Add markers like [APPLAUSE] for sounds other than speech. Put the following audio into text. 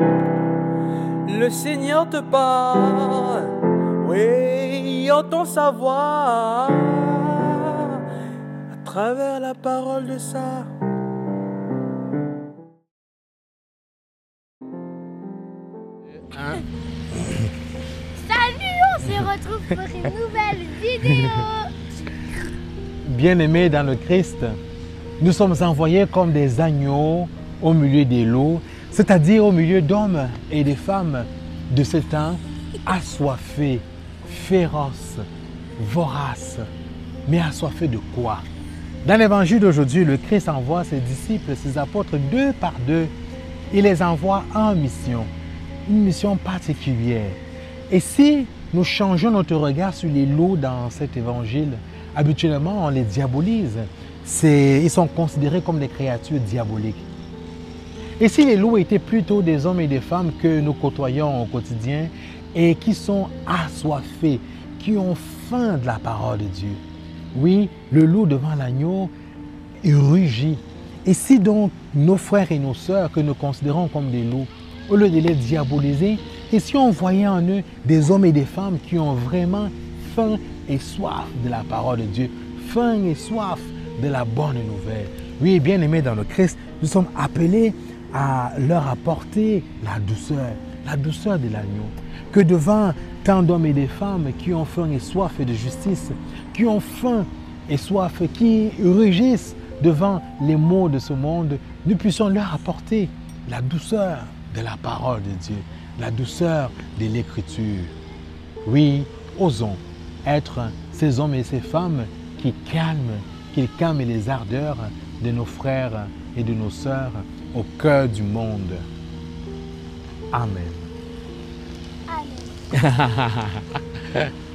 Le Seigneur te parle, oui, entend sa voix à travers la parole de ça. Salut, on se retrouve pour une nouvelle vidéo. [LAUGHS] Bien-aimés dans le Christ, nous sommes envoyés comme des agneaux au milieu des lots, c'est-à-dire au milieu d'hommes et de femmes de ce temps assoiffés, féroces, voraces. Mais assoiffés de quoi? Dans l'évangile d'aujourd'hui, le Christ envoie ses disciples, ses apôtres, deux par deux. Il les envoie en mission, une mission particulière. Et si nous changeons notre regard sur les lots dans cet évangile, habituellement on les diabolise. Ils sont considérés comme des créatures diaboliques. Et si les loups étaient plutôt des hommes et des femmes que nous côtoyons au quotidien et qui sont assoiffés, qui ont faim de la parole de Dieu. Oui, le loup devant l'agneau, il rugit. Et si donc nos frères et nos sœurs que nous considérons comme des loups, au lieu de les diaboliser, et si on voyait en eux des hommes et des femmes qui ont vraiment faim et soif de la parole de Dieu, faim et soif de la bonne nouvelle. Oui, bien aimés dans le Christ, nous sommes appelés à leur apporter la douceur, la douceur de l'agneau. Que devant tant d'hommes et de femmes qui ont faim et soif de justice, qui ont faim et soif, qui rugissent devant les maux de ce monde, nous puissions leur apporter la douceur de la parole de Dieu, la douceur de l'écriture. Oui, osons être ces hommes et ces femmes qui calment, qui calment les ardeurs de nos frères et de nos sœurs au cœur du monde. Amen. Allez. [LAUGHS]